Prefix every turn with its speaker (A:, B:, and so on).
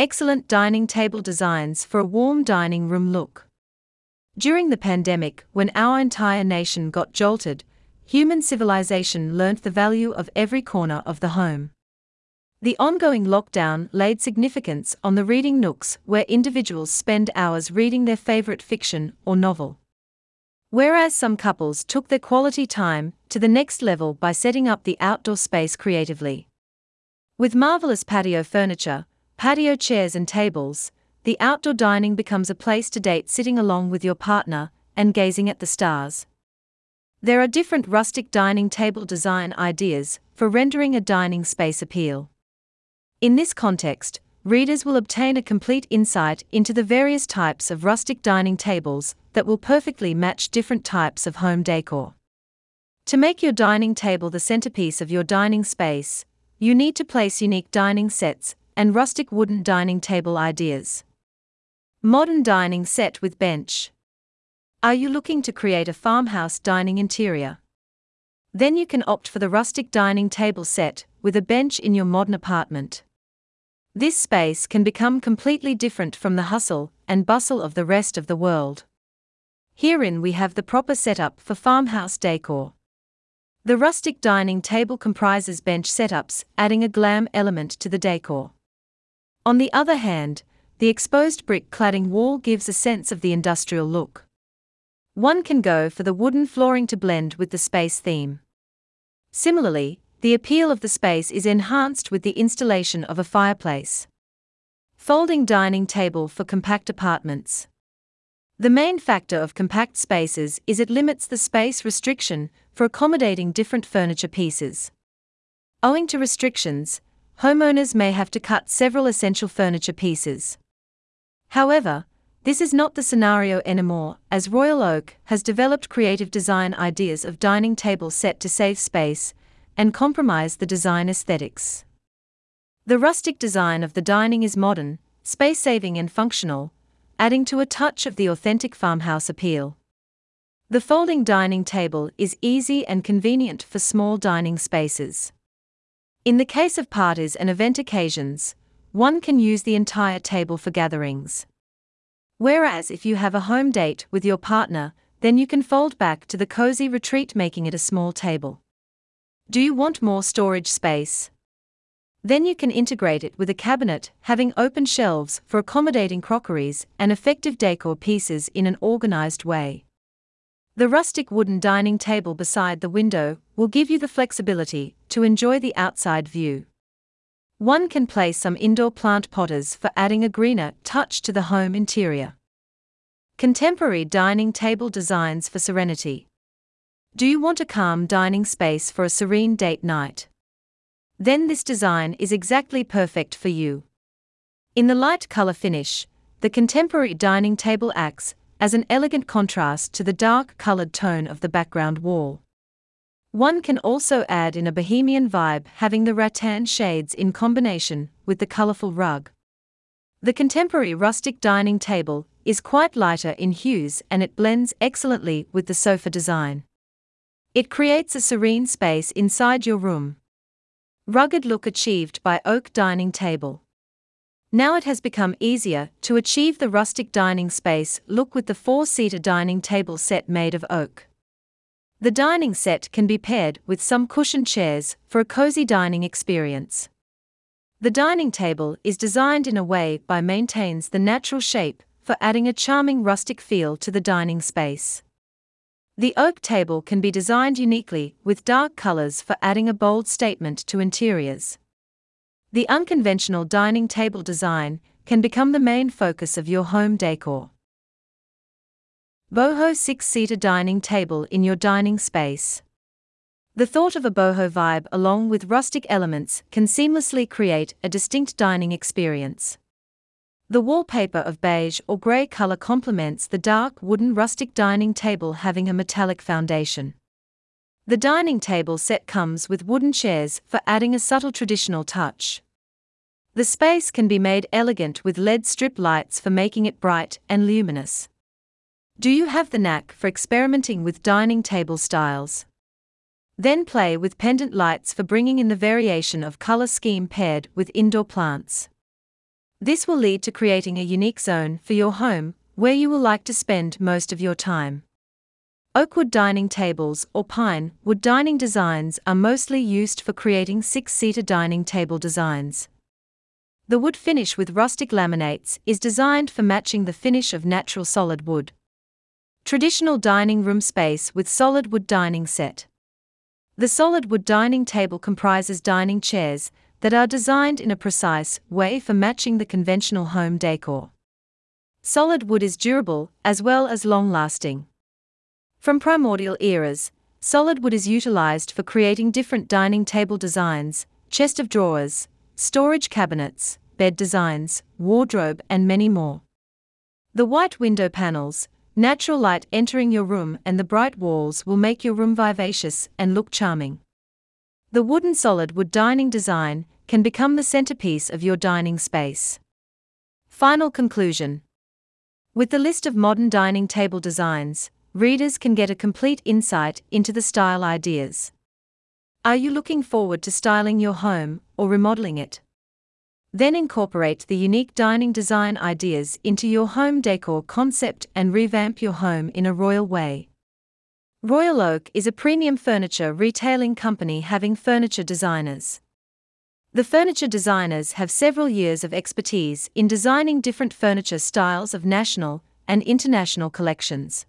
A: excellent dining table designs for a warm dining room look. During the pandemic, when our entire nation got jolted, human civilization learnt the value of every corner of the home. The ongoing lockdown laid significance on the reading nooks where individuals spend hours reading their favorite fiction or novel. Whereas some couples took their quality time to the next level by setting up the outdoor space creatively. With marvelous patio furniture, patio chairs, and tables, the outdoor dining becomes a place to date sitting along with your partner and gazing at the stars. There are different rustic dining table design ideas for rendering a dining space appeal. In this context, readers will obtain a complete insight into the various types of rustic dining tables that will perfectly match different types of home decor. To make your dining table the centerpiece of your dining space, you need to place unique dining sets and rustic wooden dining table ideas. Modern dining set with bench. Are you looking to create a farmhouse dining interior? Then you can opt for the rustic dining table set with a bench in your modern apartment. This space can become completely different from the hustle and bustle of the rest of the world. Herein we have the proper setup for farmhouse decor. The rustic dining table comprises bench setups, adding a glam element to the decor. On the other hand, the exposed brick cladding wall gives a sense of the industrial look. One can go for the wooden flooring to blend with the space theme. Similarly, the appeal of the space is enhanced with the installation of a fireplace. Folding dining table for compact apartments. The main factor of compact spaces is it limits the space restriction for accommodating different furniture pieces. Owing to restrictions, homeowners may have to cut several essential furniture pieces. However, this is not the scenario anymore, as Royal Oak has developed creative design ideas of dining table set to save space and compromise the design aesthetics. The rustic design of the dining is modern, space saving, and functional, adding to a touch of the authentic farmhouse appeal. The folding dining table is easy and convenient for small dining spaces. In the case of parties and event occasions, one can use the entire table for gatherings. Whereas if you have a home date with your partner, then you can fold back to the cozy retreat, making it a small table. Do you want more storage space? Then you can integrate it with a cabinet having open shelves for accommodating crockeries and effective decor pieces in an organized way. The rustic wooden dining table beside the window will give you the flexibility to enjoy the outside view. One can place some indoor plant potters for adding a greener touch to the home interior. Contemporary dining table designs for serenity. Do you want a calm dining space for a serene date night? Then this design is exactly perfect for you. In the light color finish, the contemporary dining table acts as an elegant contrast to the dark colored tone of the background wall. One can also add in a bohemian vibe having the rattan shades in combination with the colorful rug. The contemporary rustic dining table is quite lighter in hues and it blends excellently with the sofa design. It creates a serene space inside your room. Rugged look achieved by oak dining table. Now it has become easier to achieve the rustic dining space look with the four seater dining table set made of oak. The dining set can be paired with some cushioned chairs for a cozy dining experience. The dining table is designed in a way by maintains the natural shape for adding a charming rustic feel to the dining space. The oak table can be designed uniquely with dark colors for adding a bold statement to interiors. The unconventional dining table design can become the main focus of your home decor. Boho 6 seater dining table in your dining space. The thought of a boho vibe along with rustic elements can seamlessly create a distinct dining experience. The wallpaper of beige or grey color complements the dark wooden rustic dining table having a metallic foundation. The dining table set comes with wooden chairs for adding a subtle traditional touch. The space can be made elegant with LED strip lights for making it bright and luminous. Do you have the knack for experimenting with dining table styles? Then play with pendant lights for bringing in the variation of color scheme paired with indoor plants. This will lead to creating a unique zone for your home where you will like to spend most of your time. Oakwood dining tables or pine wood dining designs are mostly used for creating six seater dining table designs. The wood finish with rustic laminates is designed for matching the finish of natural solid wood. Traditional dining room space with solid wood dining set. The solid wood dining table comprises dining chairs that are designed in a precise way for matching the conventional home decor. Solid wood is durable as well as long lasting. From primordial eras, solid wood is utilized for creating different dining table designs, chest of drawers, storage cabinets, bed designs, wardrobe, and many more. The white window panels, natural light entering your room, and the bright walls will make your room vivacious and look charming. The wooden solid wood dining design can become the centerpiece of your dining space. Final conclusion With the list of modern dining table designs, readers can get a complete insight into the style ideas. Are you looking forward to styling your home or remodeling it? Then incorporate the unique dining design ideas into your home decor concept and revamp your home in a royal way. Royal Oak is a premium furniture retailing company having furniture designers. The furniture designers have several years of expertise in designing different furniture styles of national and international collections.